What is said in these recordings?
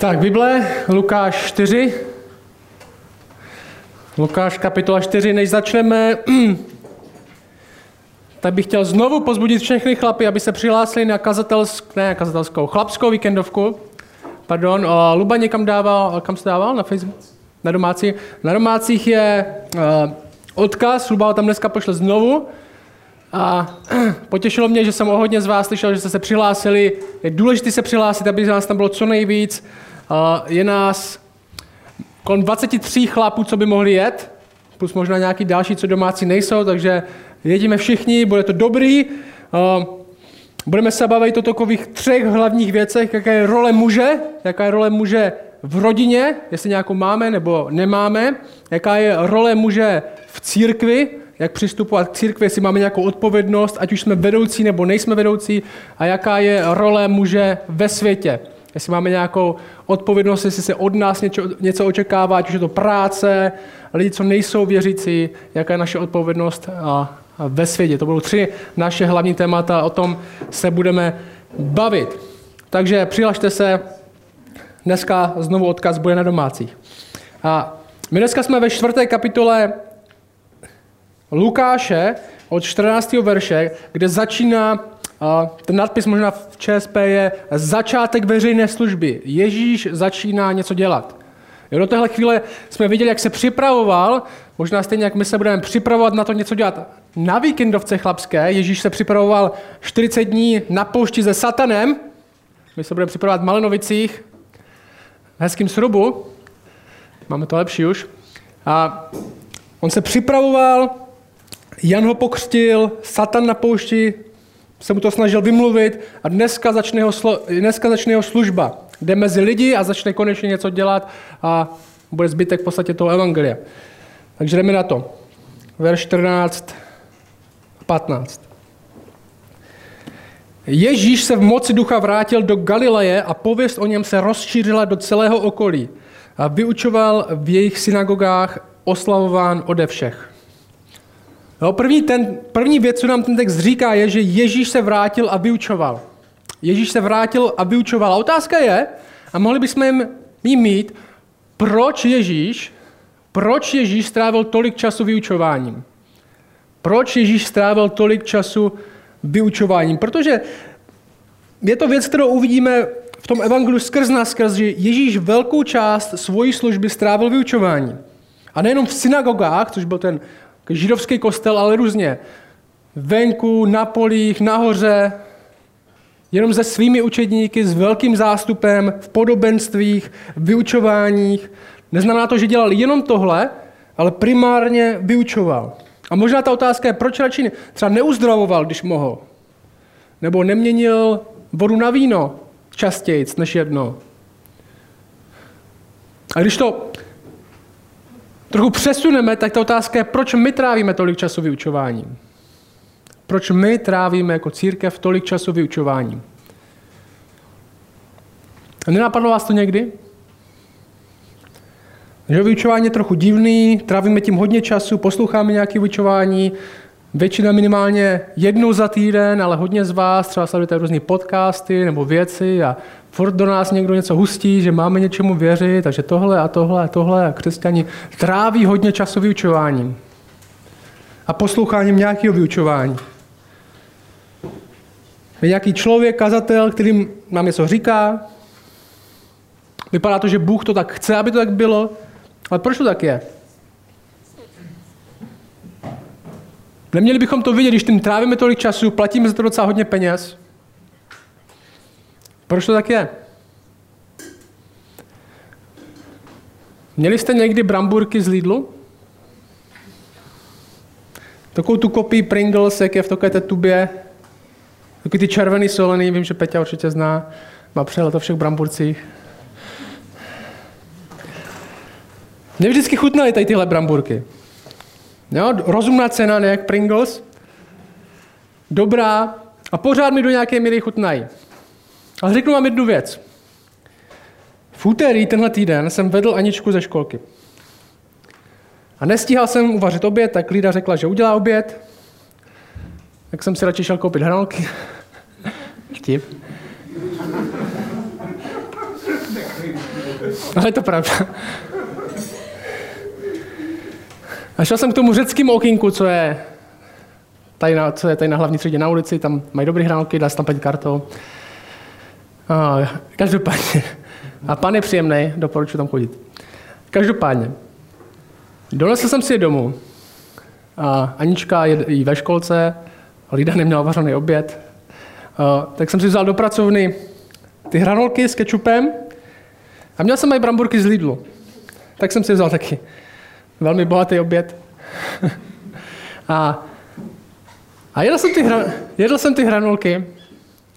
Tak, Bible, Lukáš 4. Lukáš kapitola 4, než začneme, tak bych chtěl znovu pozbudit všechny chlapy, aby se přihlásili na kazatelsk, ne kazatelskou, chlapskou víkendovku. Pardon, uh, Luba někam dával, kam se dával? Na Facebook? Na domácí? Na domácích je uh, odkaz, Luba ho tam dneska pošle znovu. A potěšilo mě, že jsem o hodně z vás slyšel, že jste se přihlásili. Je důležité se přihlásit, aby nás tam bylo co nejvíc. Je nás kolem 23 chlapů, co by mohli jet, plus možná nějaký další, co domácí nejsou, takže jedíme všichni, bude to dobrý. Budeme se bavit o takových třech hlavních věcech, jaká je role muže, jaká je role muže v rodině, jestli nějakou máme nebo nemáme, jaká je role muže v církvi, jak přistupovat k církvi, jestli máme nějakou odpovědnost, ať už jsme vedoucí nebo nejsme vedoucí, a jaká je role muže ve světě. Jestli máme nějakou odpovědnost, jestli se od nás něco, něco očekává, ať už je to práce, lidi, co nejsou věřící, jaká je naše odpovědnost a, a ve světě. To budou tři naše hlavní témata, o tom se budeme bavit. Takže přihlašte se, dneska znovu odkaz bude na domácích. A my dneska jsme ve čtvrté kapitole Lukáše od 14. verše, kde začíná ten nadpis možná v ČSP je začátek veřejné služby. Ježíš začíná něco dělat. Jo, do téhle chvíle jsme viděli, jak se připravoval, možná stejně, jak my se budeme připravovat na to něco dělat. Na víkendovce chlapské Ježíš se připravoval 40 dní na poušti se satanem. My se budeme připravovat v Malenovicích, v hezkým srubu. Máme to lepší už. A on se připravoval, Jan ho pokřtil, Satan na poušti se mu to snažil vymluvit a dneska začne jeho, slo, dneska začne jeho služba. Jde mezi lidi a začne konečně něco dělat a bude zbytek v podstatě toho evangelia. Takže jdeme na to. Verš 14 15. Ježíš se v moci ducha vrátil do Galileje a pověst o něm se rozšířila do celého okolí. A vyučoval v jejich synagogách oslavován ode všech. No, první, ten, první věc, co nám ten text říká, je, že Ježíš se vrátil a vyučoval. Ježíš se vrátil a vyučoval. A otázka je, a mohli bychom jim, jim mít, proč Ježíš, proč Ježíš strávil tolik času vyučováním? Proč Ježíš strávil tolik času vyučováním? Protože je to věc, kterou uvidíme v tom evangelu skrz na skrz, že Ježíš velkou část svojí služby strávil vyučováním. A nejenom v synagogách, což byl ten židovský kostel, ale různě. Venku, na polích, nahoře, jenom se svými učedníky, s velkým zástupem, v podobenstvích, v vyučováních. Neznamená to, že dělal jenom tohle, ale primárně vyučoval. A možná ta otázka je, proč radši třeba neuzdravoval, když mohl. Nebo neměnil vodu na víno častěji než jedno. A když to trochu přesuneme, tak ta otázka je, proč my trávíme tolik času vyučováním? Proč my trávíme jako církev tolik času vyučováním? Nenapadlo vás to někdy? Že vyučování je trochu divný, trávíme tím hodně času, posloucháme nějaké vyučování, většina minimálně jednou za týden, ale hodně z vás třeba sledujete různé podcasty nebo věci a furt do nás někdo něco hustí, že máme něčemu věřit, takže tohle a tohle a tohle a křesťani tráví hodně času vyučováním a posloucháním nějakého vyučování. Je nějaký člověk, kazatel, který nám něco říká, vypadá to, že Bůh to tak chce, aby to tak bylo, ale proč to tak je? Neměli bychom to vidět, když tím trávíme tolik času, platíme za to docela hodně peněz, proč to tak je? Měli jste někdy bramburky z Lidlu? Takovou tu kopii Pringles, jak je v takové té tubě. Takový ty červený solený, vím, že Peťa určitě zná. Má přehled o všech bramburcích. Mě vždycky chutnaly tady tyhle bramburky. Jo, rozumná cena, ne jak Pringles. Dobrá. A pořád mi do nějaké míry chutnají. Ale řeknu vám jednu věc. V úterý tenhle týden jsem vedl Aničku ze školky. A nestíhal jsem uvařit oběd, tak Lída řekla, že udělá oběd. Tak jsem si radši šel koupit hranolky. Ale je to pravda. A šel jsem k tomu řeckým okinku, co je tady na, co je tady na hlavní třídě na ulici, tam mají dobrý hranolky, dá se tam kartou. A, každopádně. A pan je příjemný, doporučuji tam chodit. Každopádně. Donesl jsem si je domů. A Anička je i ve školce, Lida neměla vařený oběd. A, tak jsem si vzal do pracovny ty hranolky s kečupem a měl jsem i bramburky z Lidlu. Tak jsem si vzal taky velmi bohatý oběd. a, a jedl, jsem ty hra, jedl jsem ty hranolky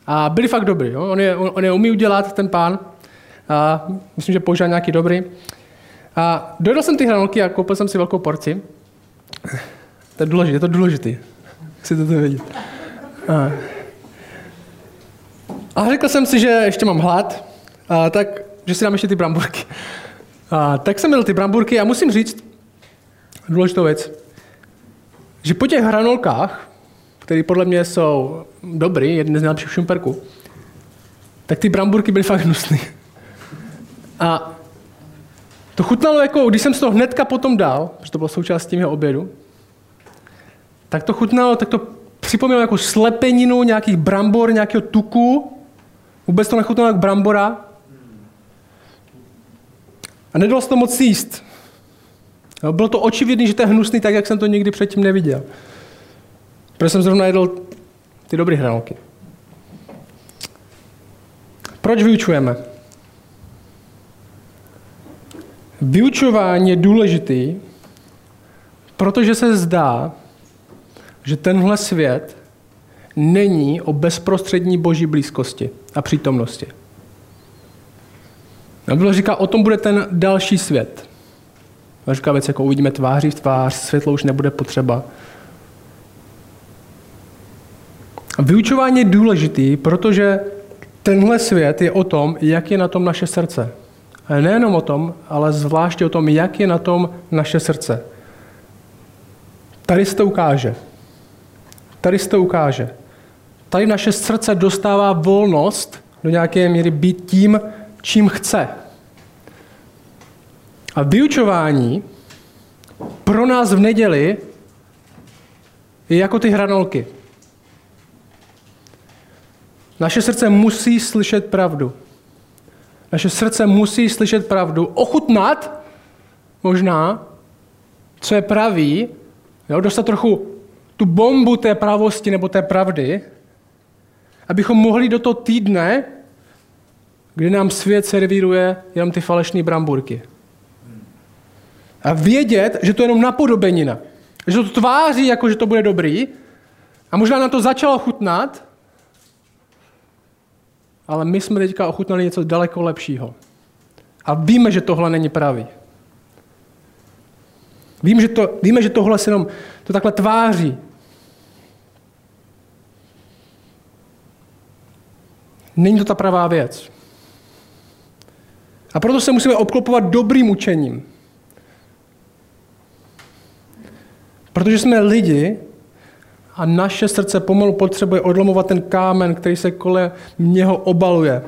a byly fakt dobrý. Jo? On, je, on je umí udělat, ten pán. A myslím, že použil nějaký dobrý. A dojedl jsem ty hranolky a koupil jsem si velkou porci. To je důležité, je to důležité. Chcete to vědět. A, a řekl jsem si, že ještě mám hlad, a tak, že si dám ještě ty bramburky. A, tak jsem měl ty bramburky a musím říct důležitou věc, že po těch hranolkách, které podle mě jsou dobrý, jedny z nejlepších šumperků, tak ty bramburky byly fakt hnusné. A to chutnalo jako, když jsem toho hnedka potom dal, protože to bylo součástí mého obědu, tak to chutnalo, tak to připomnělo jako slepeninu nějakých brambor, nějakého tuku. Vůbec to nechutnalo jako brambora. A nedalo se to moc jíst. Bylo to očividné, že to je hnusný, tak jak jsem to nikdy předtím neviděl. Protože jsem zrovna jedl ty dobré hranolky. Proč vyučujeme? Vyučování je důležitý, protože se zdá, že tenhle svět není o bezprostřední boží blízkosti a přítomnosti. Bylo říká, o tom bude ten další svět. A říká věc, jako uvidíme tváří v tvář, světlo už nebude potřeba. A vyučování je důležitý, protože tenhle svět je o tom, jak je na tom naše srdce. Ale nejenom o tom, ale zvláště o tom, jak je na tom naše srdce. Tady se to ukáže. Tady se to ukáže. Tady naše srdce dostává volnost do nějaké míry být tím, čím chce. A vyučování pro nás v neděli je jako ty hranolky. Naše srdce musí slyšet pravdu. Naše srdce musí slyšet pravdu, ochutnat možná, co je pravý, jo, dostat trochu tu bombu té pravosti nebo té pravdy, abychom mohli do toho týdne, kdy nám svět servíruje jenom ty falešné bramburky. A vědět, že to je jenom napodobenina. Že to tváří, jako že to bude dobrý. A možná na to začalo chutnat, ale my jsme teďka ochutnali něco daleko lepšího. A víme, že tohle není pravý. Vím, že to, víme, že tohle se jenom to takhle tváří. Není to ta pravá věc. A proto se musíme obklopovat dobrým učením. Protože jsme lidi a naše srdce pomalu potřebuje odlomovat ten kámen, který se kolem něho obaluje.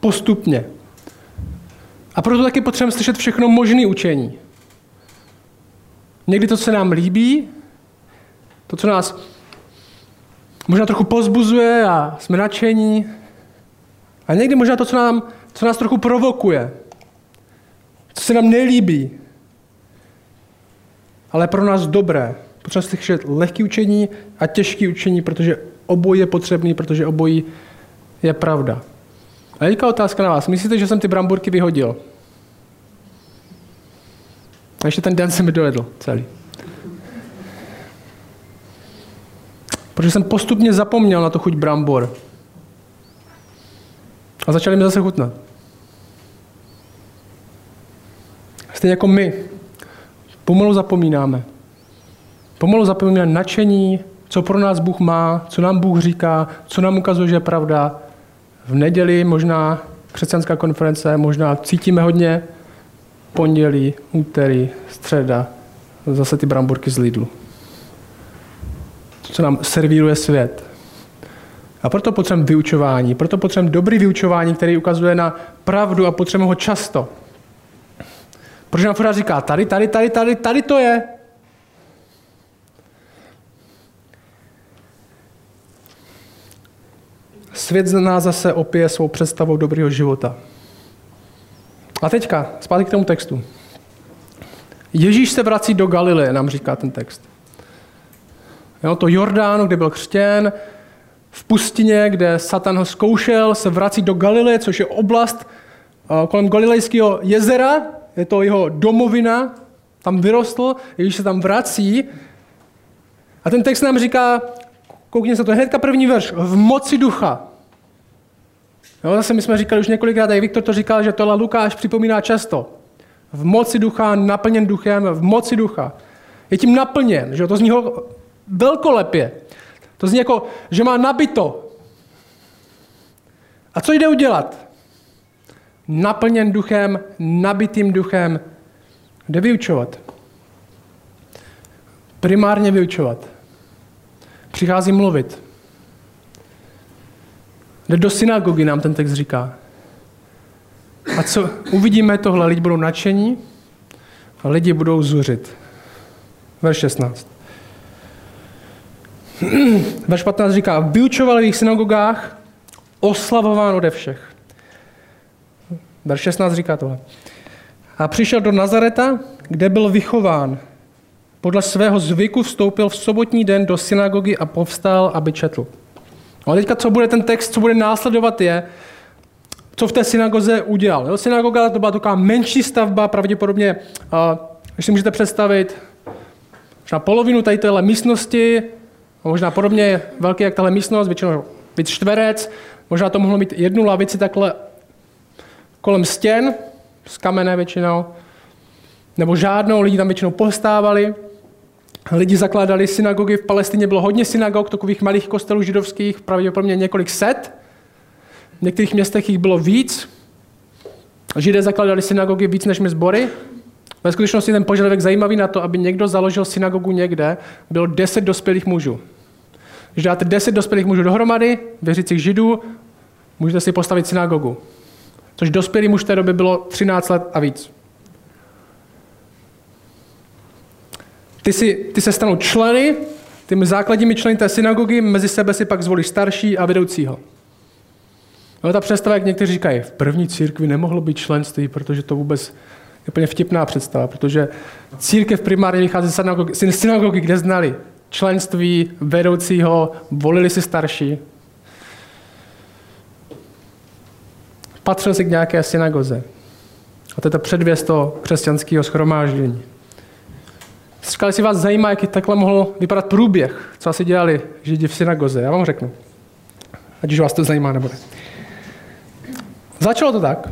Postupně. A proto taky potřebujeme slyšet všechno možné učení. Někdy to, co se nám líbí, to, co nás možná trochu pozbuzuje a jsme nadšení. A někdy možná to, co, nám, co nás trochu provokuje, co se nám nelíbí, ale pro nás dobré. Potřeba slyšet lehké učení a těžké učení, protože obojí je potřebný, protože obojí je pravda. A teďka otázka na vás. Myslíte, že jsem ty bramburky vyhodil? A ještě ten den jsem mi dojedl celý. Protože jsem postupně zapomněl na to chuť brambor. A začali mi zase chutnat. Stejně jako my. Pomalu zapomínáme. Pomalu zapomínáme nadšení, co pro nás Bůh má, co nám Bůh říká, co nám ukazuje, že je pravda. V neděli možná křesťanská konference, možná cítíme hodně, pondělí, úterý, středa, zase ty bramburky z Lidlu. Co nám servíruje svět. A proto potřebujeme vyučování, proto potřebujeme dobrý vyučování, který ukazuje na pravdu a potřebujeme ho často. Protože nám pořád říká, tady, tady, tady, tady, tady to je. Svět z nás zase opije svou představou dobrého života. A teďka, zpátky k tomu textu. Ježíš se vrací do Galileje, nám říká ten text. Jo, to Jordánu, kde byl křtěn, v pustině, kde Satan ho zkoušel, se vrací do Galileje, což je oblast kolem Galilejského jezera, je to jeho domovina, tam vyrostl, Ježíš se tam vrací. A ten text nám říká, koukněte se to, hnedka první verš, v moci ducha. Jo, zase my jsme říkali už několikrát, i Viktor to říkal, že tohle Lukáš připomíná často. V moci ducha, naplněn duchem, v moci ducha. Je tím naplněn, že to zní ho velkolepě. To zní jako, že má nabito. A co jde udělat? Naplněn duchem, nabitým duchem, jde vyučovat. Primárně vyučovat. Přichází mluvit. Jde do synagogy, nám ten text říká. A co uvidíme tohle, lidi budou nadšení a lidi budou zuřit. Verš 16. Verš 15 říká, vyučovali v jejich synagogách, oslavován ode všech. Verš 16 říká tohle. A přišel do Nazareta, kde byl vychován. Podle svého zvyku vstoupil v sobotní den do synagogy a povstal, aby četl. No a teďka, co bude ten text, co bude následovat, je, co v té synagoze udělal. Jo, synagoga to byla taková menší stavba, pravděpodobně, když si můžete představit, na polovinu tady téhle místnosti, možná podobně velký jak tahle místnost, většinou víc čtverec, možná to mohlo mít jednu lavici takhle kolem stěn, z kamene většinou, nebo žádnou, lidi tam většinou postávali, lidi zakládali synagogy, v Palestině bylo hodně synagog, takových malých kostelů židovských, pravděpodobně několik set, v některých městech jich bylo víc, Židé zakládali synagogy víc než my sbory, ve skutečnosti ten požadavek zajímavý na to, aby někdo založil synagogu někde, bylo deset dospělých mužů. Když dáte deset dospělých mužů dohromady, věřících židů, můžete si postavit synagogu. Což dospělý muž v té době bylo 13 let a víc. Ty, si, ty se stanou členy, těmi základními členy té synagogy, mezi sebe si pak zvolí starší a vedoucího. No, ta představa, jak někteří říkají, v první církvi nemohlo být členství, protože to vůbec je úplně vtipná představa, protože církev primárně vychází z synagogy, kde znali členství vedoucího, volili si starší. Patřil si k nějaké synagoze. A to je ta předvěst toho křesťanského schromáždění. Říkali si vás zajímá, jaký takhle mohl vypadat průběh, co asi dělali židi v synagoze. Já vám řeknu. Ať už vás to zajímá nebo ne. Začalo to tak,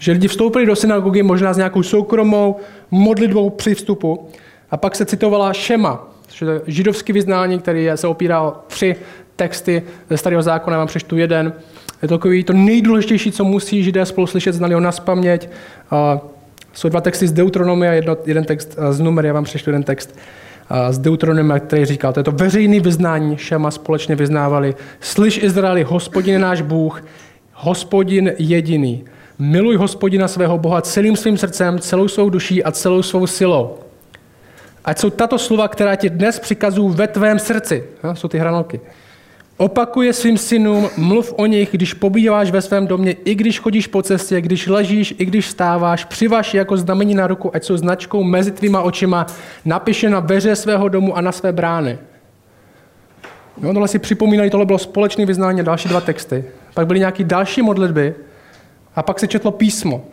že lidi vstoupili do synagogy možná s nějakou soukromou modlitbou při vstupu a pak se citovala Šema, což je židovský vyznání, který se opírá o tři texty ze starého zákona, já vám přečtu jeden. Je to takový to nejdůležitější, co musí židé spolu slyšet, znali ho na spaměť. Jsou dva texty z Deuteronomia, jedno, jeden text z Numer, já vám přečtu jeden text z Deuteronomia, který říkal, to je to veřejný vyznání, Šema společně vyznávali. Slyš Izraeli, hospodin je náš Bůh, hospodin jediný. Miluj hospodina svého Boha celým svým srdcem, celou svou duší a celou svou silou. Ať jsou tato slova, která ti dnes přikazují ve tvém srdci. No, jsou ty hranolky. Opakuje svým synům, mluv o nich, když pobýváš ve svém domě, i když chodíš po cestě, když ležíš, i když stáváš, přivaš jako znamení na ruku, ať jsou značkou mezi tvýma očima, napiše na veře svého domu a na své brány. No, tohle si připomínají, tohle bylo společné vyznání, další dva texty. Pak byly nějaké další modlitby a pak se četlo písmo.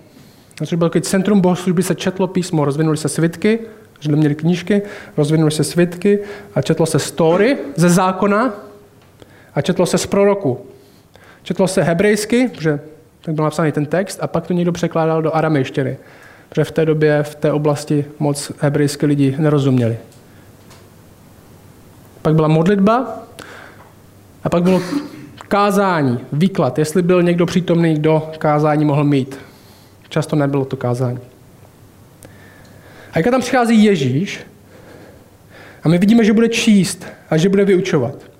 Což byl centrum bohoslužby, se četlo písmo, rozvinuly se svitky, že měli knížky, rozvinuly se svitky a četlo se story ze zákona a četlo se z proroku. Četlo se hebrejsky, protože tak byl napsaný ten text, a pak to někdo překládal do aramejštiny, protože v té době v té oblasti moc hebrejské lidi nerozuměli. Pak byla modlitba a pak bylo kázání, výklad, jestli byl někdo přítomný, kdo kázání mohl mít. Často nebylo to kázání. A jak tam přichází Ježíš, a my vidíme, že bude číst a že bude vyučovat.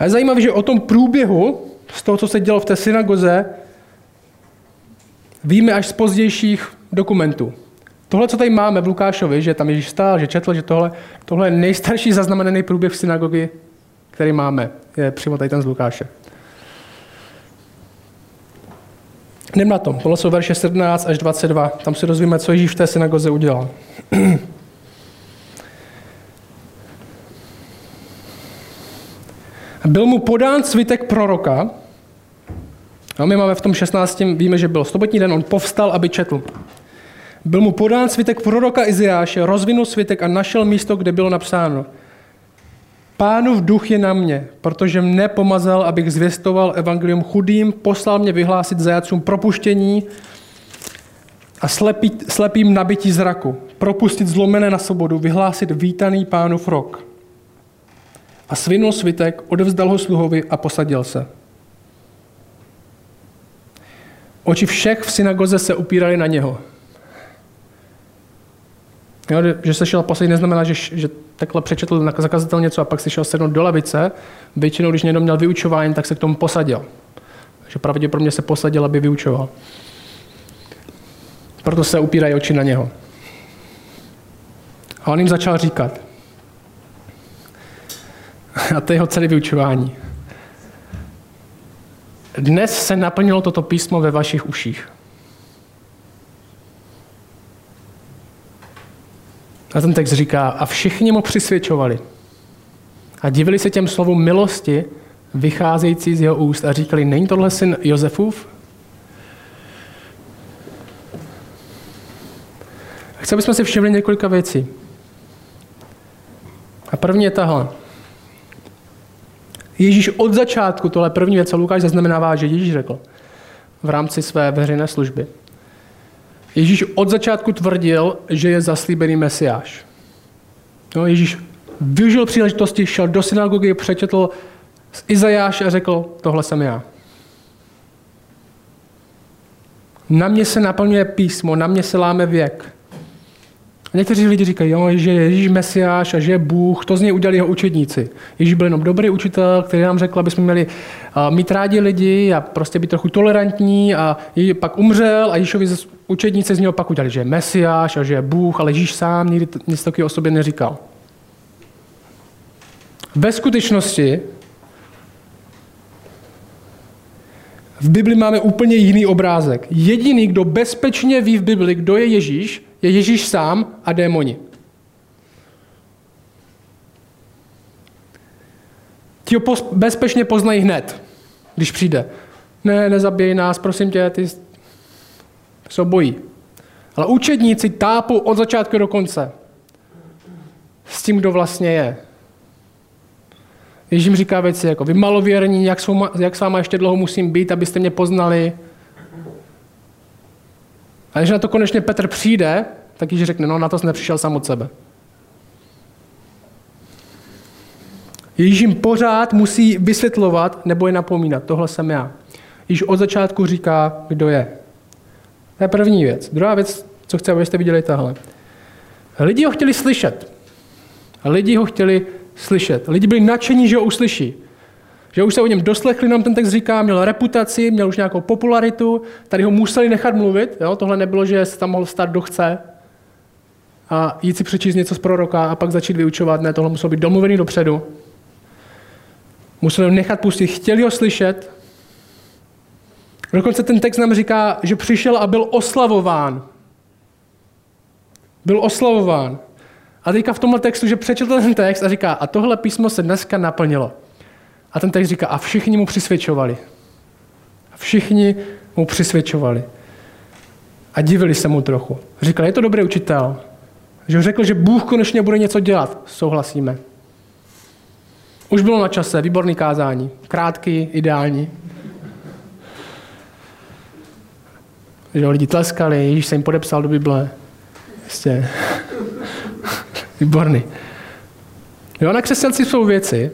A je zajímavé, že o tom průběhu, z toho, co se dělo v té synagoze, víme až z pozdějších dokumentů. Tohle, co tady máme v Lukášovi, že tam Ježíš stál, že četl, že tohle, tohle je nejstarší zaznamenaný průběh v synagogy, který máme, je přímo tady ten z Lukáše. Jdem na tom. Tohle jsou verše 17 až 22. Tam si dozvíme, co Ježíš v té synagoze udělal. Byl mu podán svitek proroka. A my máme v tom 16. víme, že byl sobotní den, on povstal, aby četl. Byl mu podán svitek proroka Iziáše, rozvinul svitek a našel místo, kde bylo napsáno. Pánův duch je na mě, protože mne pomazal, abych zvěstoval evangelium chudým, poslal mě vyhlásit zajacům propuštění a slepý, slepým nabití zraku, propustit zlomené na svobodu, vyhlásit vítaný pánův rok. A svinul svitek, odevzdal ho sluhovi a posadil se. Oči všech v synagoze se upírali na něho. Jo, že se šel posadit, neznamená, že, že takhle přečetl zakazatel něco a pak si šel sednout do lavice. Většinou, když někdo měl vyučování, tak se k tomu posadil. Takže pravděpodobně se posadil, aby vyučoval. Proto se upírají oči na něho. A on jim začal říkat. A to je jeho celé vyučování. Dnes se naplnilo toto písmo ve vašich uších. A ten text říká, a všichni mu přisvědčovali. A divili se těm slovům milosti, vycházející z jeho úst a říkali, není tohle syn Josefův? Chci, abychom si všimli několika věcí. A první je tahle. Ježíš od začátku, tohle první věc, co Lukáš zaznamenává, že Ježíš řekl v rámci své veřejné služby. Ježíš od začátku tvrdil, že je zaslíbený mesiáš. No, Ježíš využil příležitosti, šel do synagogy, přečetl z Izajáš a řekl, tohle jsem já. Na mě se naplňuje písmo, na mě se láme věk. A někteří lidi říkají, jo, že je Ježíš Mesiáš a že je Bůh, to z něj udělali jeho učedníci. Ježíš byl jenom dobrý učitel, který nám řekl, aby jsme měli mít rádi lidi a prostě být trochu tolerantní a pak umřel a Ježíšovi učedníci z něho pak udělali, že je Mesiáš a že je Bůh, ale Ježíš sám nikdy nic takového o sobě neříkal. Ve skutečnosti v Bibli máme úplně jiný obrázek. Jediný, kdo bezpečně ví v Bibli, kdo je Ježíš, je Ježíš sám a démoni. Ti ho bezpečně poznají hned, když přijde. Ne, nezabij nás, prosím tě, ty se bojí. Ale učedníci tápou od začátku do konce s tím, kdo vlastně je. Ježím říká věci jako vy malověrní, jak, jak s váma ještě dlouho musím být, abyste mě poznali. A když na to konečně Petr přijde, tak již řekne, no na to jsi nepřišel sám od sebe. Ježíš jim pořád musí vysvětlovat nebo je napomínat. Tohle jsem já. Již od začátku říká, kdo je. To je první věc. Druhá věc, co chci, abyste viděli tahle. Lidi ho chtěli slyšet. Lidi ho chtěli slyšet. Lidi byli nadšení, že ho uslyší. Že už se o něm doslechli, nám ten text říká, měl reputaci, měl už nějakou popularitu, tady ho museli nechat mluvit, jo? tohle nebylo, že se tam mohl stát, kdo chce a jít si přečíst něco z proroka a pak začít vyučovat, ne, tohle muselo být domluvený dopředu. Museli ho nechat pustit, chtěli ho slyšet. Dokonce ten text nám říká, že přišel a byl oslavován. Byl oslavován. A teďka v tomhle textu, že přečetl ten text a říká, a tohle písmo se dneska naplnilo. A ten text říká, a všichni mu přisvědčovali. A všichni mu přisvědčovali. A divili se mu trochu. Říkali, je to dobrý učitel. Že řekl, že Bůh konečně bude něco dělat. Souhlasíme. Už bylo na čase, výborný kázání. Krátký, ideální. Že lidi tleskali, Ježíš se jim podepsal do Bible. Jistě. Výborný. Jo, na křesťanci jsou věci,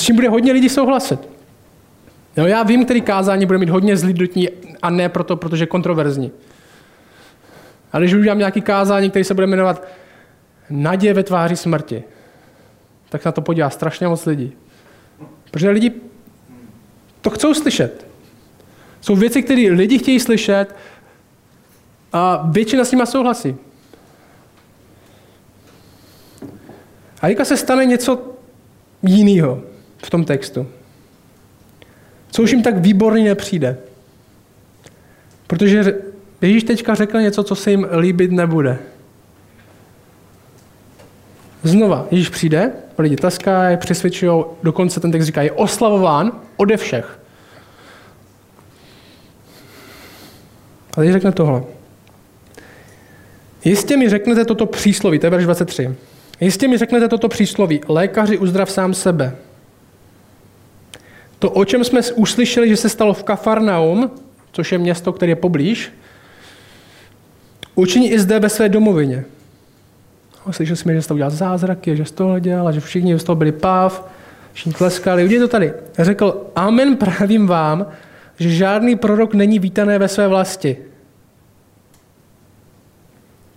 s čím bude hodně lidí souhlasit. Jo, já vím, který kázání bude mít hodně zlidotní a ne proto, protože je kontroverzní. Ale když udělám nějaký kázání, který se bude jmenovat Naděje ve tváři smrti, tak na to podívá strašně moc lidí. Protože lidi to chcou slyšet. Jsou věci, které lidi chtějí slyšet a většina s nimi souhlasí. A teďka se stane něco jiného v tom textu. Co už jim tak výborný nepřijde. Protože Ježíš teďka řekl něco, co se jim líbit nebude. Znova, Ježíš přijde, lidi tleskají, přesvědčují, dokonce ten text říká, je oslavován ode všech. A teď řekne tohle. Jistě mi řeknete toto přísloví, to je verš 23. Jistě mi řeknete toto přísloví, lékaři uzdrav sám sebe. To, o čem jsme uslyšeli, že se stalo v Kafarnaum, což je město, které je poblíž, učiní i zde ve své domovině. Slyšeli jsme, že z toho udělal zázraky, že z toho dělal, že všichni z toho byli páv, všichni tleskali. Udělej to tady. Řekl, amen pravím vám, že žádný prorok není vítaný ve své vlasti.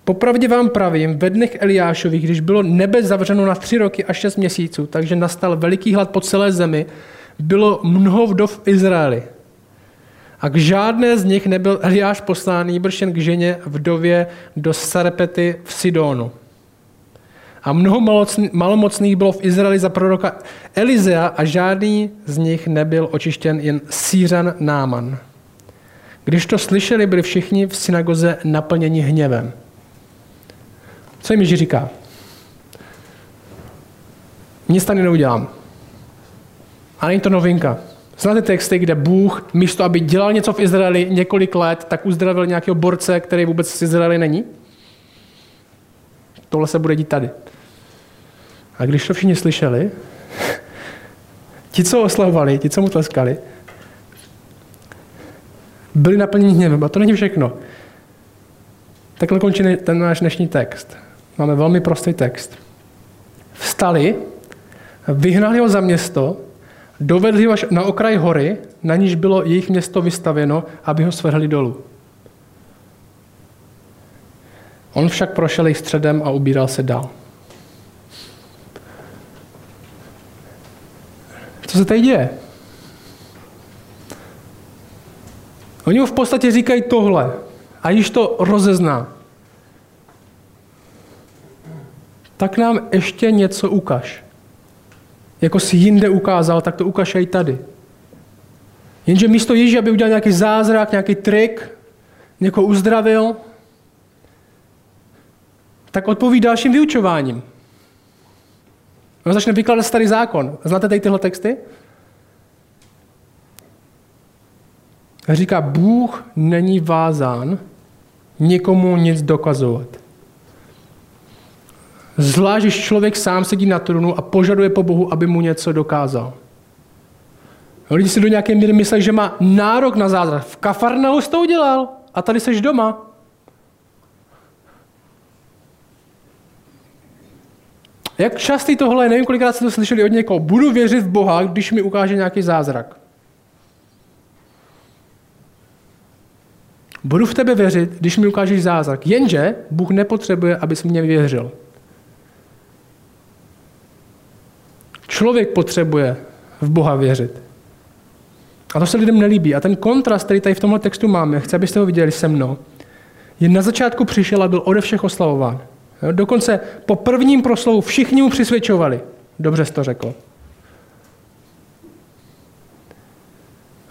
Popravdě vám pravím, ve dnech Eliášových, když bylo nebe zavřeno na tři roky a šest měsíců, takže nastal veliký hlad po celé zemi, bylo mnoho vdov v Izraeli. A k žádné z nich nebyl Eliáš poslán, brž jen k ženě vdově do Sarepety v Sidonu. A mnoho malomocných bylo v Izraeli za proroka Elizea a žádný z nich nebyl očištěn, jen Sířan Náman. Když to slyšeli, byli všichni v synagoze naplněni hněvem. Co jim Ježíš říká? Nic tady neudělám. A není to novinka. Znáte texty, kde Bůh místo, aby dělal něco v Izraeli několik let, tak uzdravil nějakého borce, který vůbec z Izraeli není? Tohle se bude dít tady. A když to všichni slyšeli, ti, co oslavovali, ti, co mu tleskali, byli naplněni hněvem. A to není všechno. Takhle končí ten náš dnešní text. Máme velmi prostý text. Vstali, vyhnali ho za město, dovedli až na okraj hory, na níž bylo jejich město vystavěno, aby ho svrhli dolů. On však prošel jejich středem a ubíral se dál. Co se tady děje? Oni mu v podstatě říkají tohle, a již to rozezná. Tak nám ještě něco ukaž. Jako si jinde ukázal, tak to ukaž i tady. Jenže místo Ježíše, aby udělal nějaký zázrak, nějaký trik, někoho uzdravil, tak odpoví dalším vyučováním. On začne vykládat starý zákon. Znáte tady tyhle texty? A říká, Bůh není vázán někomu nic dokazovat. Zvlášť, když člověk sám sedí na trůnu a požaduje po Bohu, aby mu něco dokázal. Lidi si do nějaké míry myslí, že má nárok na zázrak. V Kafarnau to udělal a tady seš doma. Jak častý tohle nevím, kolikrát jste to slyšeli od někoho. Budu věřit v Boha, když mi ukáže nějaký zázrak. Budu v tebe věřit, když mi ukážeš zázrak. Jenže Bůh nepotřebuje, abys mě věřil. Člověk potřebuje v Boha věřit. A to se lidem nelíbí. A ten kontrast, který tady v tomhle textu máme, chci, abyste ho viděli se mnou, je na začátku přišel a byl ode všech oslavován. Dokonce po prvním proslovu všichni mu přisvědčovali. Dobře jsi to řekl.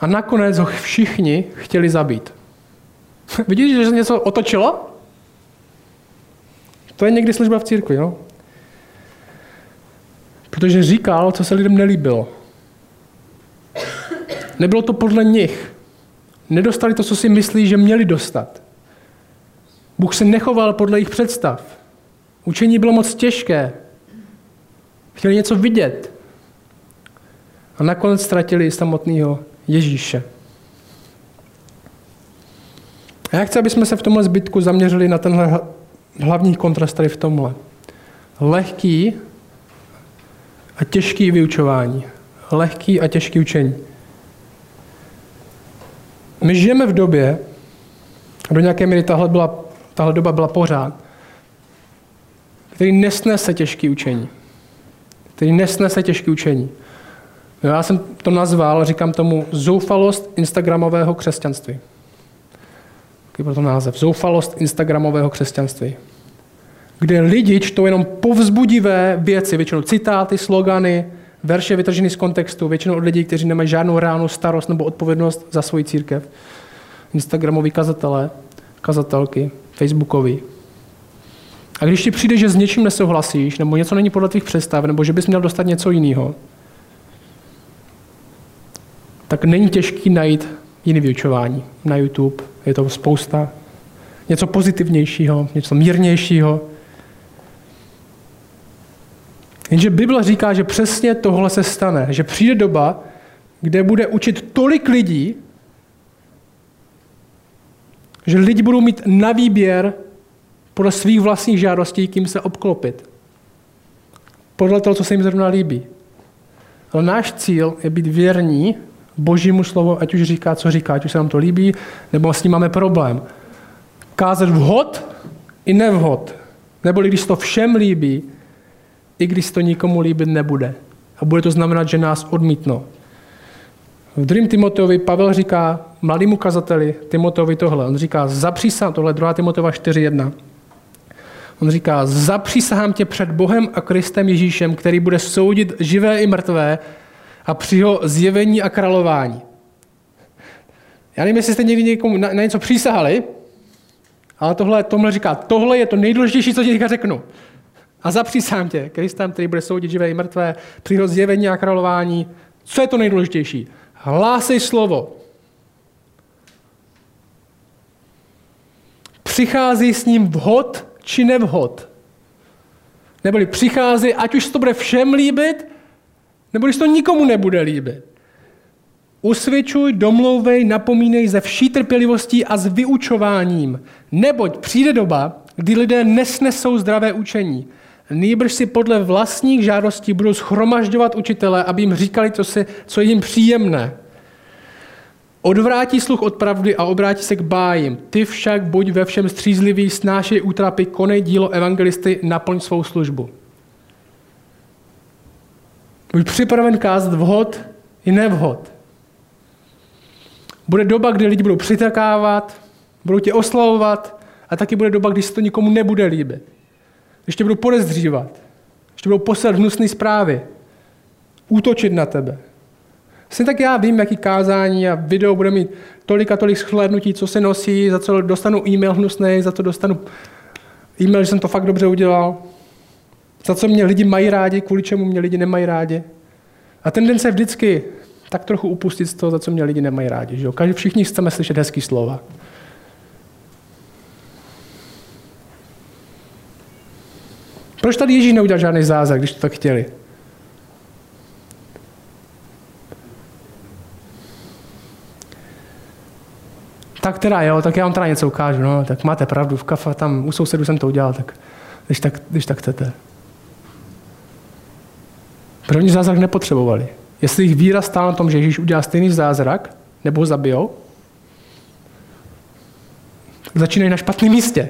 A nakonec ho všichni chtěli zabít. Vidíš, že se něco otočilo? To je někdy služba v církvi, jo? Protože říkal, co se lidem nelíbilo. Nebylo to podle nich. Nedostali to, co si myslí, že měli dostat. Bůh se nechoval podle jejich představ. Učení bylo moc těžké. Chtěli něco vidět. A nakonec ztratili samotného Ježíše. A já chci, aby jsme se v tomhle zbytku zaměřili na tenhle hlavní kontrast tady v tomhle. Lehký a těžký vyučování. Lehký a těžký učení. My žijeme v době, do nějaké míry tahle, byla, tahle doba byla pořád, který nesnese těžké učení, který nesnese těžké učení. Já jsem to nazval, říkám tomu, zoufalost instagramového křesťanství. Jaký byl to název? Zoufalost instagramového křesťanství. Kde lidi čtou jenom povzbudivé věci, většinou citáty, slogany, verše vytržené z kontextu, většinou od lidí, kteří nemají žádnou reálnou starost nebo odpovědnost za svoji církev. Instagramoví kazatelé, kazatelky, Facebookoví. A když ti přijde, že s něčím nesouhlasíš, nebo něco není podle tvých představ, nebo že bys měl dostat něco jiného, tak není těžký najít jiný vyučování. Na YouTube je to spousta. Něco pozitivnějšího, něco mírnějšího. Jenže Bible říká, že přesně tohle se stane, že přijde doba, kde bude učit tolik lidí, že lidi budou mít na výběr podle svých vlastních žádostí, kým se obklopit. Podle toho, co se jim zrovna líbí. Ale náš cíl je být věrní božímu slovu, ať už říká, co říká, ať už se nám to líbí, nebo s ním máme problém. Kázat vhod i nevhod. Nebo když to všem líbí, i když to nikomu líbit nebude. A bude to znamenat, že nás odmítnou. V druhém Timoteovi Pavel říká mladému kazateli Timoteovi tohle. On říká, zapřísahám, tohle 2. Timotova 4.1. On říká, zapřísahám tě před Bohem a Kristem Ježíšem, který bude soudit živé i mrtvé a při jeho zjevení a králování. Já nevím, jestli jste někdy někomu na, na něco přísahali, ale tohle, tohle říká, tohle je to nejdůležitější, co ti teďka řeknu. A zapřísám tě, Kristem, který bude soudit živé i mrtvé, při jeho zjevení a králování. Co je to nejdůležitější? Hlásej slovo. Přichází s ním vhod či nevhod. Neboli přichází, ať už to bude všem líbit, nebo když to nikomu nebude líbit. Usvědčuj, domlouvej, napomínej ze vší trpělivostí a s vyučováním. Neboť přijde doba, kdy lidé nesnesou zdravé učení. Nýbrž si podle vlastních žádostí budou schromažďovat učitele, aby jim říkali, co, si, co je jim příjemné. Odvrátí sluch od pravdy a obrátí se k bájím. Ty však buď ve všem střízlivý, snášej útrapy, konej dílo evangelisty, naplň svou službu. Buď připraven kázat vhod i nevhod. Bude doba, kdy lidi budou přitakávat, budou tě oslavovat a taky bude doba, kdy se to nikomu nebude líbit. Když tě budou podezdřívat, když tě budou poslat hnusné zprávy, útočit na tebe. Vlastně tak já vím, jaký kázání a video bude mít tolik a tolik shlédnutí, co se nosí, za co dostanu e-mail hnusný, za co dostanu e-mail, že jsem to fakt dobře udělal. Za co mě lidi mají rádi, kvůli čemu mě lidi nemají rádi. A ten den se vždycky tak trochu upustit z toho, za co mě lidi nemají rádi. Že jo? Každý, všichni chceme slyšet hezký slova. Proč tady Ježíš neudělal žádný zázrak, když to tak chtěli? Tak teda jo, tak já vám teda něco ukážu, no, tak máte pravdu, v kafe tam u sousedu jsem to udělal, tak když tak, když tak chcete. Protože oni zázrak nepotřebovali. Jestli jich víra stál na tom, že Ježíš udělá stejný zázrak, nebo ho zabijou, tak začínají na špatném místě.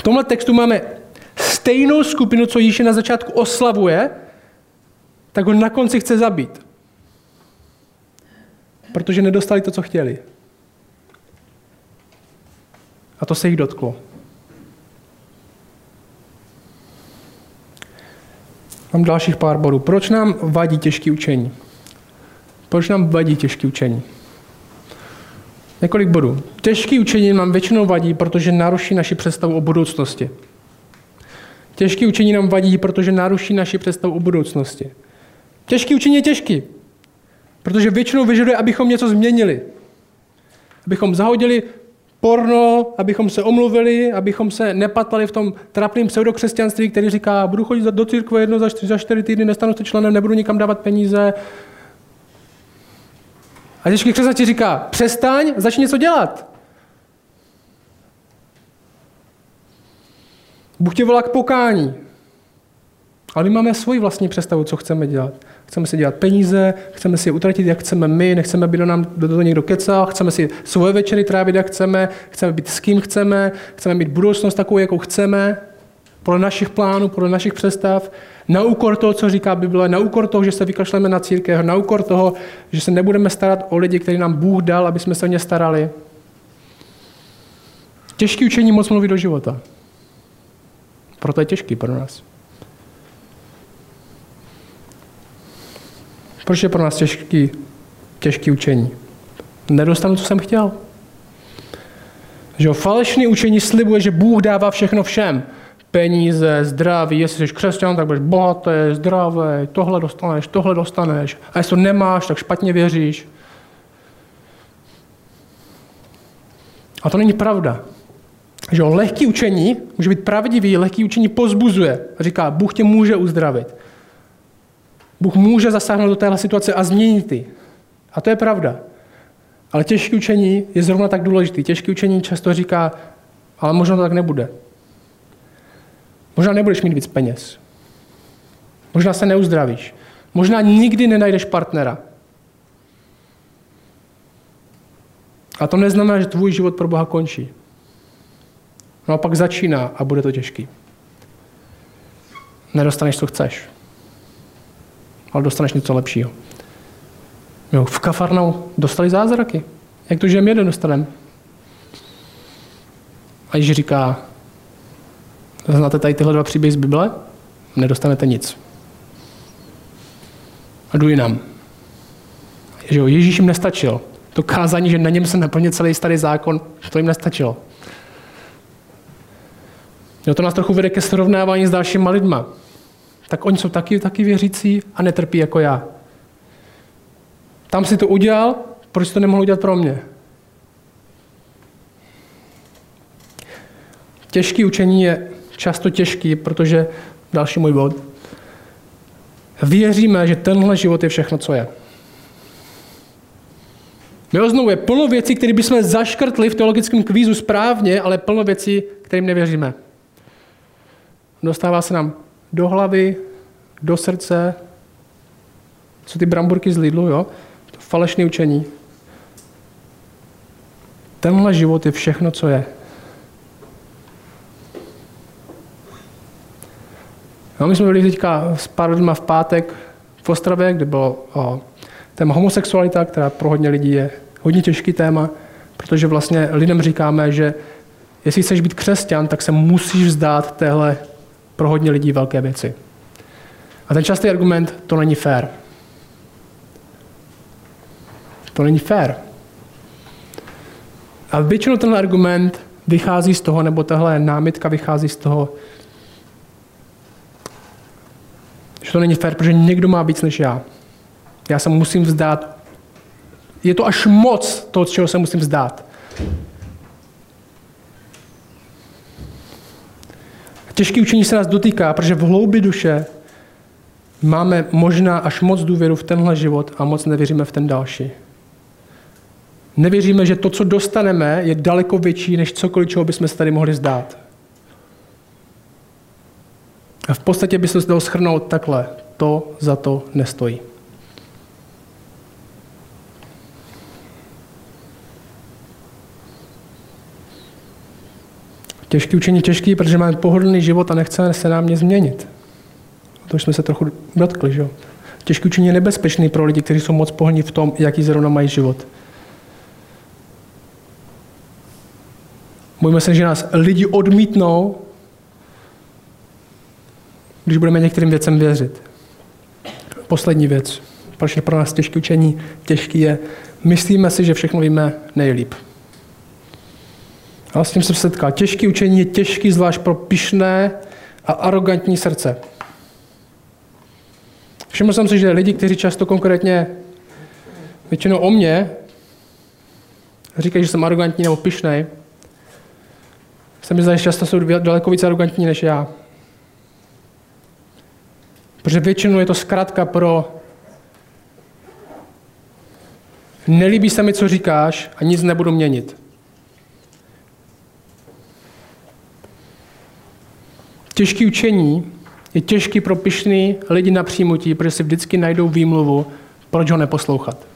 V tomhle textu máme stejnou skupinu, co Ježíš na začátku oslavuje, tak ho na konci chce zabít. Protože nedostali to, co chtěli. A to se jich dotklo. Mám dalších pár bodů. Proč nám vadí těžké učení? Proč nám vadí těžké učení? Několik bodů. Těžké učení nám většinou vadí, protože naruší naši představu o budoucnosti. Těžké učení nám vadí, protože naruší naši představu o budoucnosti. Těžké učení je těžký, protože většinou vyžaduje, abychom něco změnili. Abychom zahodili porno, abychom se omluvili, abychom se nepatlali v tom trapném pseudokřesťanství, který říká, budu chodit do církve jedno za čtyři, za čtyři týdny, nestanu se členem, nebudu nikam dávat peníze. A těžký křesťan ti říká, přestaň, začni něco dělat. Bůh tě volá k pokání. Ale my máme svoji vlastní představu, co chceme dělat. Chceme si dělat peníze, chceme si je utratit, jak chceme my, nechceme, aby do nám do toho někdo kecal, chceme si svoje večery trávit, jak chceme, chceme být s kým chceme, chceme mít budoucnost takovou, jakou chceme, podle našich plánů, podle našich představ, na úkor toho, co říká Bible, na úkor toho, že se vykašleme na církev, na úkor toho, že se nebudeme starat o lidi, který nám Bůh dal, aby jsme se o ně starali. Těžký učení moc mluví do života. Proto je těžký pro nás. Proč je pro nás těžký, těžký učení? Nedostanu, co jsem chtěl. Že jo, falešný učení slibuje, že Bůh dává všechno všem. Peníze, zdraví, jestli jsi křesťan, tak budeš bohatý, zdravý, tohle dostaneš, tohle dostaneš. A jestli to nemáš, tak špatně věříš. A to není pravda. Že jo, lehký učení může být pravdivý, lehký učení pozbuzuje. A říká, Bůh tě může uzdravit. Bůh může zasáhnout do téhle situace a změnit ji. A to je pravda. Ale těžké učení je zrovna tak důležitý. Těžké učení často říká, ale možná to tak nebude. Možná nebudeš mít víc peněz. Možná se neuzdravíš. Možná nikdy nenajdeš partnera. A to neznamená, že tvůj život pro Boha končí. No a pak začíná a bude to těžký. Nedostaneš, co chceš. Ale dostaneš něco lepšího. Jo, v Kafarnau dostali zázraky. Jak to, že my jeden dostaneme? A Ježíš říká, znáte tady tyhle dva příběhy z Bible? Nedostanete nic. A jdu jinam. Že jo, Ježíš jim nestačil. To kázání, že na něm se naplnil celý starý zákon, to jim nestačilo. Jo, to nás trochu vede ke srovnávání s dalšíma lidma. Tak oni jsou taky, taky věřící a netrpí jako já. Tam si to udělal, proč to nemohl udělat pro mě? Těžký učení je často těžký, protože, další můj bod, věříme, že tenhle život je všechno, co je. Jo, znovu je plno věcí, které bychom zaškrtli v teologickém kvízu správně, ale plno věcí, kterým nevěříme. Dostává se nám do hlavy, do srdce, co ty bramburky z Lidlu, jo? To falešné učení. Tenhle život je všechno, co je. No, my jsme byli teďka s pár lidmi v pátek v Ostravě, kde bylo o, téma homosexualita, která pro hodně lidí je hodně těžký téma, protože vlastně lidem říkáme, že jestli chceš být křesťan, tak se musíš vzdát téhle pro hodně lidí velké věci. A ten častý argument, to není fér. To není fér. A většinou ten argument vychází z toho, nebo tahle námitka vychází z toho, že to není fér, protože někdo má víc než já. Já se musím vzdát. Je to až moc toho, z čeho se musím vzdát. Těžké učení se nás dotýká, protože v hloubi duše máme možná až moc důvěru v tenhle život a moc nevěříme v ten další. Nevěříme, že to, co dostaneme, je daleko větší než cokoliv, čeho bychom se tady mohli zdát. V podstatě by se dalo schrnout takhle. To za to nestojí. Těžký učení těžký, protože máme pohodlný život a nechce se nám nic změnit. To už jsme se trochu dotkli, že jo? Těžký učení je nebezpečný pro lidi, kteří jsou moc pohodlní v tom, jaký zrovna mají život. Bojíme se, že nás lidi odmítnou, když budeme některým věcem věřit. Poslední věc. Proč je pro nás těžké učení? Těžký je, myslíme si, že všechno víme nejlíp. A s tím jsem se setkal. Těžký učení je těžký zvlášť pro pišné a arrogantní srdce. Všiml jsem si, že lidi, kteří často konkrétně většinou o mě říkají, že jsem arrogantní nebo pišnej, se mi zdá, že často jsou daleko víc arrogantní než já. Protože většinou je to zkrátka pro nelíbí se mi, co říkáš a nic nebudu měnit. Těžký učení je těžký pro pišný lidi na přijmutí, protože si vždycky najdou výmluvu, proč ho neposlouchat.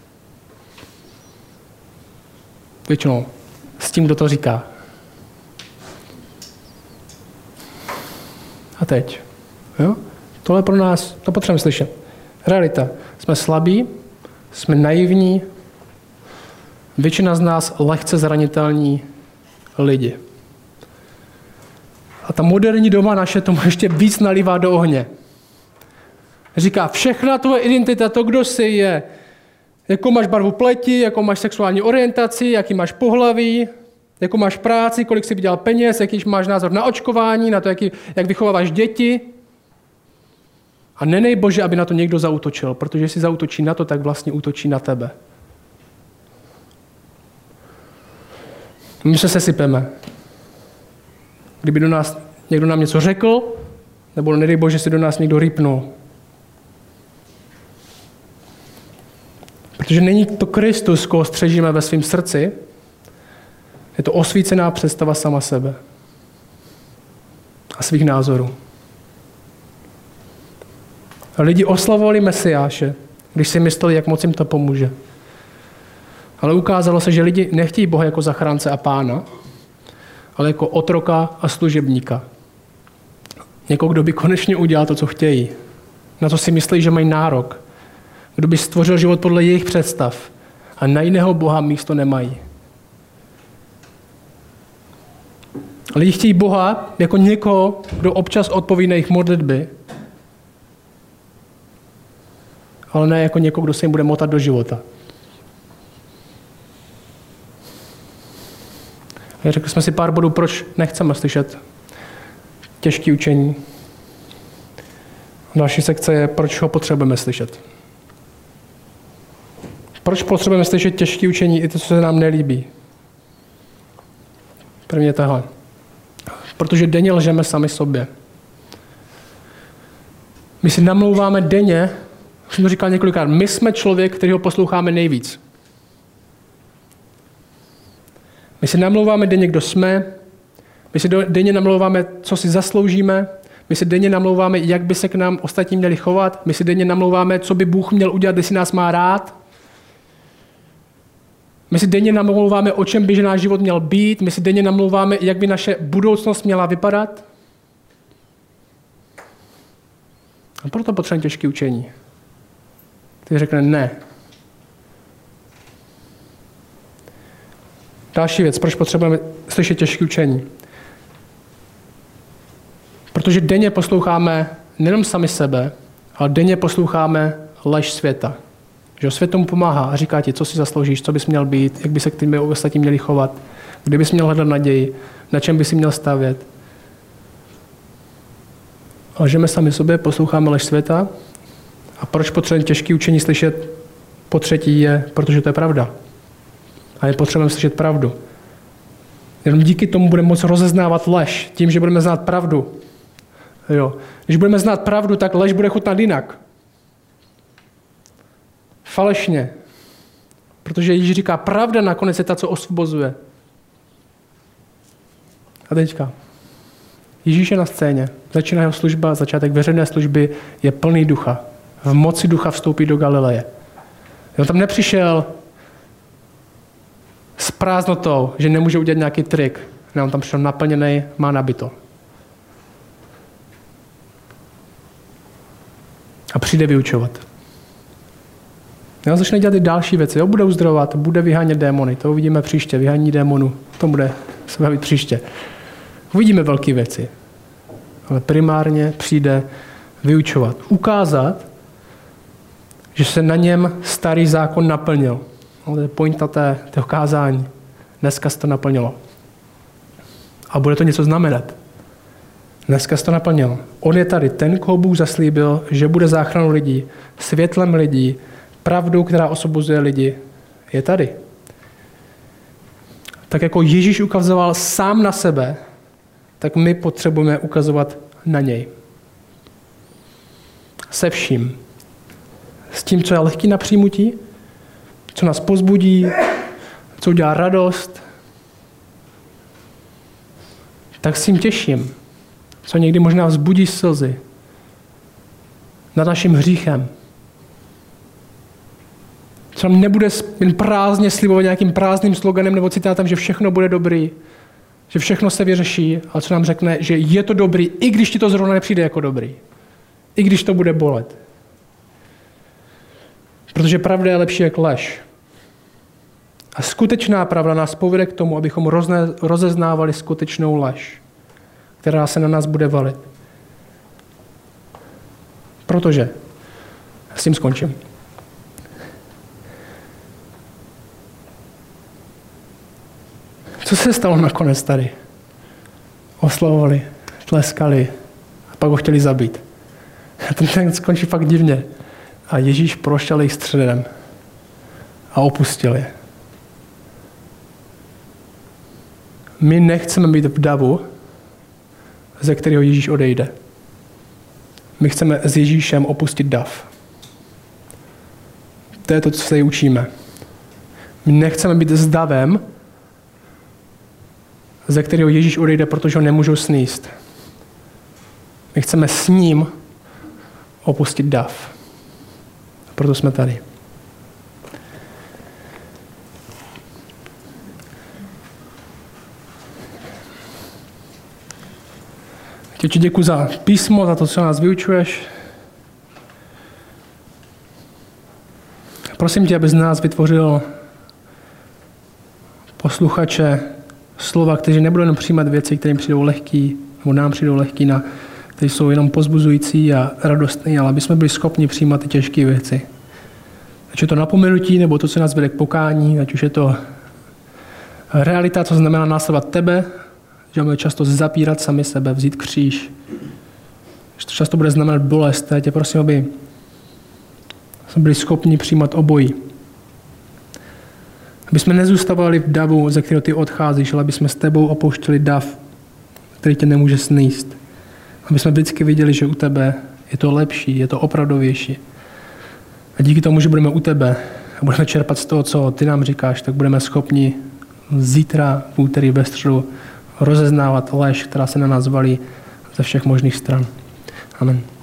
Většinou s tím, kdo to říká. a teď. Jo? Tohle pro nás, to potřebujeme slyšet. Realita. Jsme slabí, jsme naivní, většina z nás lehce zranitelní lidi. A ta moderní doba naše tomu ještě víc nalívá do ohně. Říká, všechna tvoje identita, to, kdo jsi, je, jakou máš barvu pleti, jakou máš sexuální orientaci, jaký máš pohlaví, jakou máš práci, kolik si vydělal peněz, jaký máš názor na očkování, na to, jaký, jak vychováváš děti. A nenej Bože, aby na to někdo zautočil, protože jestli zautočí na to, tak vlastně útočí na tebe. My se sesypeme. Kdyby do nás někdo nám něco řekl, nebo nedej Bože, si do nás někdo rýpnul. Protože není to Kristus, koho střežíme ve svém srdci, je to osvícená představa sama sebe a svých názorů. Lidi oslavovali Mesiáše, když si mysleli, jak moc jim to pomůže. Ale ukázalo se, že lidi nechtějí Boha jako zachránce a pána, ale jako otroka a služebníka. Někoho, kdo by konečně udělal to, co chtějí. Na to si myslí, že mají nárok. Kdo by stvořil život podle jejich představ. A na jiného Boha místo nemají. Lidi chtějí Boha jako někoho, kdo občas odpoví na jejich modlitby, ale ne jako někoho, kdo se jim bude motat do života. A řekli jsme si pár bodů, proč nechceme slyšet těžké učení. Další sekce je, proč ho potřebujeme slyšet. Proč potřebujeme slyšet těžké učení i to, co se nám nelíbí? První je tohle. Protože denně lžeme sami sobě. My si namlouváme denně, už jsem to říkal několikrát, my jsme člověk, který ho posloucháme nejvíc. My si namlouváme denně, kdo jsme, my si denně namlouváme, co si zasloužíme, my si denně namlouváme, jak by se k nám ostatní měli chovat, my si denně namlouváme, co by Bůh měl udělat, jestli nás má rád. My si denně namlouváme, o čem by náš život měl být, my si denně namlouváme, jak by naše budoucnost měla vypadat. A proto potřebujeme těžké učení. Ty řekne ne. Další věc, proč potřebujeme slyšet těžké učení. Protože denně posloucháme nejenom sami sebe, ale denně posloucháme lež světa. Že svět tomu pomáhá a říká ti, co si zasloužíš, co bys měl být, jak by se k těm ostatním měli chovat, kde bys měl hledat naději, na čem bys si měl stavět. Ale že my sami sobě posloucháme lež světa a proč potřebujeme těžké učení slyšet po třetí je, protože to je pravda. A je potřebujeme slyšet pravdu. Jenom díky tomu budeme moct rozeznávat lež, tím, že budeme znát pravdu. Jo. Když budeme znát pravdu, tak lež bude chutnat jinak. Falešně. Protože Ježíš říká, pravda nakonec je ta, co osvobozuje. A teďka. Ježíš je na scéně. Začíná jeho služba, začátek veřejné služby je plný ducha. V moci ducha vstoupí do Galileje. On tam nepřišel s prázdnotou, že nemůže udělat nějaký trik. Ne, on tam přišel naplněný, má nabito. A přijde vyučovat. Jo, začne dělat i další věci. Jo, bude uzdravovat, bude vyhánět démony. To uvidíme příště. Vyhání démonů. To bude se bavit příště. Uvidíme velké věci. Ale primárně přijde vyučovat. Ukázat, že se na něm starý zákon naplnil. No, to je pointa té, toho kázání. Dneska se to naplnilo. A bude to něco znamenat. Dneska se to naplnilo. On je tady, ten, koho Bůh zaslíbil, že bude záchranou lidí, světlem lidí, pravdou, která osobozuje lidi, je tady. Tak jako Ježíš ukazoval sám na sebe, tak my potřebujeme ukazovat na něj. Se vším. S tím, co je lehký na přijmutí, co nás pozbudí, co udělá radost, tak s tím těším, co někdy možná vzbudí slzy nad naším hříchem, co nám nebude jen prázdně slibovat nějakým prázdným sloganem nebo citátem, že všechno bude dobrý, že všechno se vyřeší, ale co nám řekne, že je to dobrý, i když ti to zrovna nepřijde jako dobrý. I když to bude bolet. Protože pravda je lepší jak lež. A skutečná pravda nás povede k tomu, abychom rozne, rozeznávali skutečnou lež, která se na nás bude valit. Protože, s tím skončím. Co se stalo nakonec tady? Oslavovali, tleskali a pak ho chtěli zabít. A ten ten skončí fakt divně. A Ježíš prošel jejich středem a opustil je. My nechceme být v davu, ze kterého Ježíš odejde. My chceme s Ježíšem opustit dav. To je to, co se učíme. My nechceme být s davem, ze kterého Ježíš odejde, protože ho nemůžou sníst. My chceme s ním opustit dav. Proto jsme tady. Tě ti děkuji za písmo, za to, co nás vyučuješ. Prosím tě, abys z nás vytvořil posluchače slova, kteří nebudou jenom přijímat věci, které jim přijdou lehký, nebo nám přijdou lehký, na, které jsou jenom pozbuzující a radostné, ale aby jsme byli schopni přijímat ty těžké věci. Ať je to napomenutí, nebo to, co nás vede k pokání, ať už je to realita, co znamená následovat tebe, že máme často zapírat sami sebe, vzít kříž. Že to často bude znamenat bolest. Já tě prosím, aby jsme byli schopni přijímat obojí. Aby jsme nezůstávali v davu, ze kterého ty odcházíš, ale aby jsme s tebou opouštěli dav, který tě nemůže sníst. Aby jsme vždycky viděli, že u tebe je to lepší, je to opravdovější. A díky tomu, že budeme u tebe a budeme čerpat z toho, co ty nám říkáš, tak budeme schopni zítra, v úterý, ve středu rozeznávat lež, která se na nás valí ze všech možných stran. Amen.